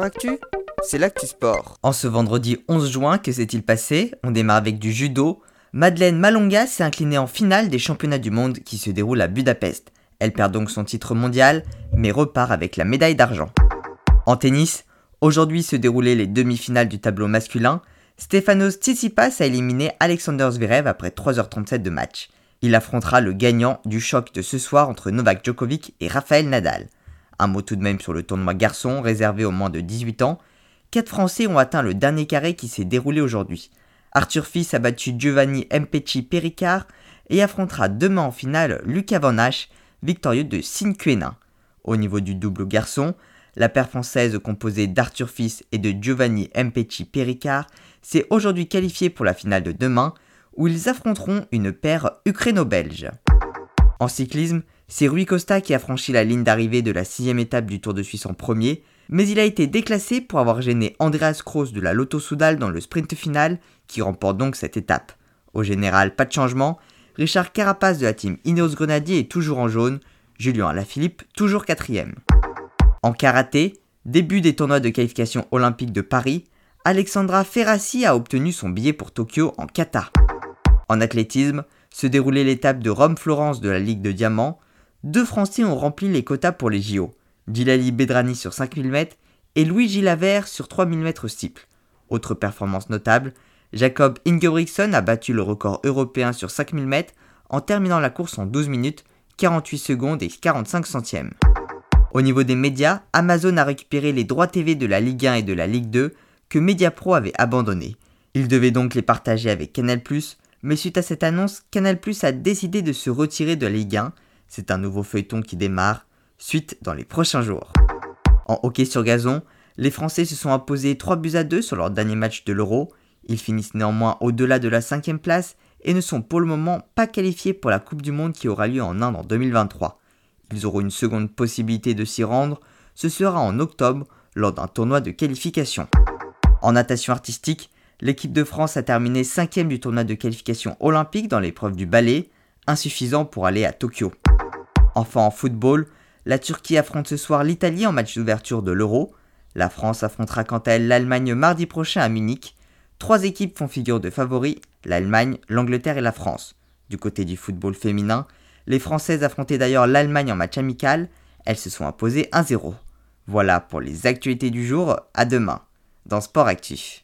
Actu, c'est l'actu sport. En ce vendredi 11 juin, que s'est-il passé? On démarre avec du judo. Madeleine Malonga s'est inclinée en finale des championnats du monde qui se déroulent à Budapest. Elle perd donc son titre mondial, mais repart avec la médaille d'argent. En tennis, aujourd'hui se déroulaient les demi-finales du tableau masculin. Stefanos Tsitsipas a éliminé Alexander Zverev après 3h37 de match. Il affrontera le gagnant du choc de ce soir entre Novak Djokovic et Rafael Nadal. Un mot tout de même sur le tournoi garçon réservé aux moins de 18 ans. Quatre Français ont atteint le dernier carré qui s'est déroulé aujourd'hui. Arthur Fils a battu Giovanni Mpecci Pericard et affrontera demain en finale Lucas Van Hache, victorieux de Sinquenin. Au niveau du double garçon, la paire française composée d'Arthur Fils et de Giovanni Mpecci Pericard s'est aujourd'hui qualifiée pour la finale de demain où ils affronteront une paire ukraino-belge. En cyclisme, c'est Rui Costa qui a franchi la ligne d'arrivée de la sixième étape du Tour de Suisse en premier, mais il a été déclassé pour avoir gêné Andreas Kroos de la Lotto Soudal dans le sprint final, qui remporte donc cette étape. Au général, pas de changement, Richard Carapace de la team Ineos Grenadier est toujours en jaune, Julien Alaphilippe toujours quatrième. En karaté, début des tournois de qualification olympique de Paris, Alexandra Ferrassi a obtenu son billet pour Tokyo en kata. En athlétisme, se déroulait l'étape de Rome-Florence de la Ligue de Diamant, deux Français ont rempli les quotas pour les JO. Dilali Bedrani sur 5000 mètres et Louis Gilavert sur 3000 mètres steeple. Autre performance notable, Jacob Ingebrigtsen a battu le record européen sur 5000 mètres en terminant la course en 12 minutes, 48 secondes et 45 centièmes. Au niveau des médias, Amazon a récupéré les droits TV de la Ligue 1 et de la Ligue 2 que Mediapro avait abandonnés. Il devait donc les partager avec Canal+, mais suite à cette annonce, Canal+, a décidé de se retirer de la Ligue 1 c'est un nouveau feuilleton qui démarre, suite dans les prochains jours. En hockey sur gazon, les Français se sont imposés 3 buts à 2 sur leur dernier match de l'Euro. Ils finissent néanmoins au-delà de la cinquième place et ne sont pour le moment pas qualifiés pour la Coupe du Monde qui aura lieu en Inde en 2023. Ils auront une seconde possibilité de s'y rendre, ce sera en octobre lors d'un tournoi de qualification. En natation artistique, l'équipe de France a terminé 5 du tournoi de qualification olympique dans l'épreuve du ballet, insuffisant pour aller à Tokyo. Enfin en football, la Turquie affronte ce soir l'Italie en match d'ouverture de l'Euro. La France affrontera quant à elle l'Allemagne mardi prochain à Munich. Trois équipes font figure de favoris, l'Allemagne, l'Angleterre et la France. Du côté du football féminin, les Françaises affrontaient d'ailleurs l'Allemagne en match amical, elles se sont imposées 1-0. Voilà pour les actualités du jour, à demain, dans Sport Actif.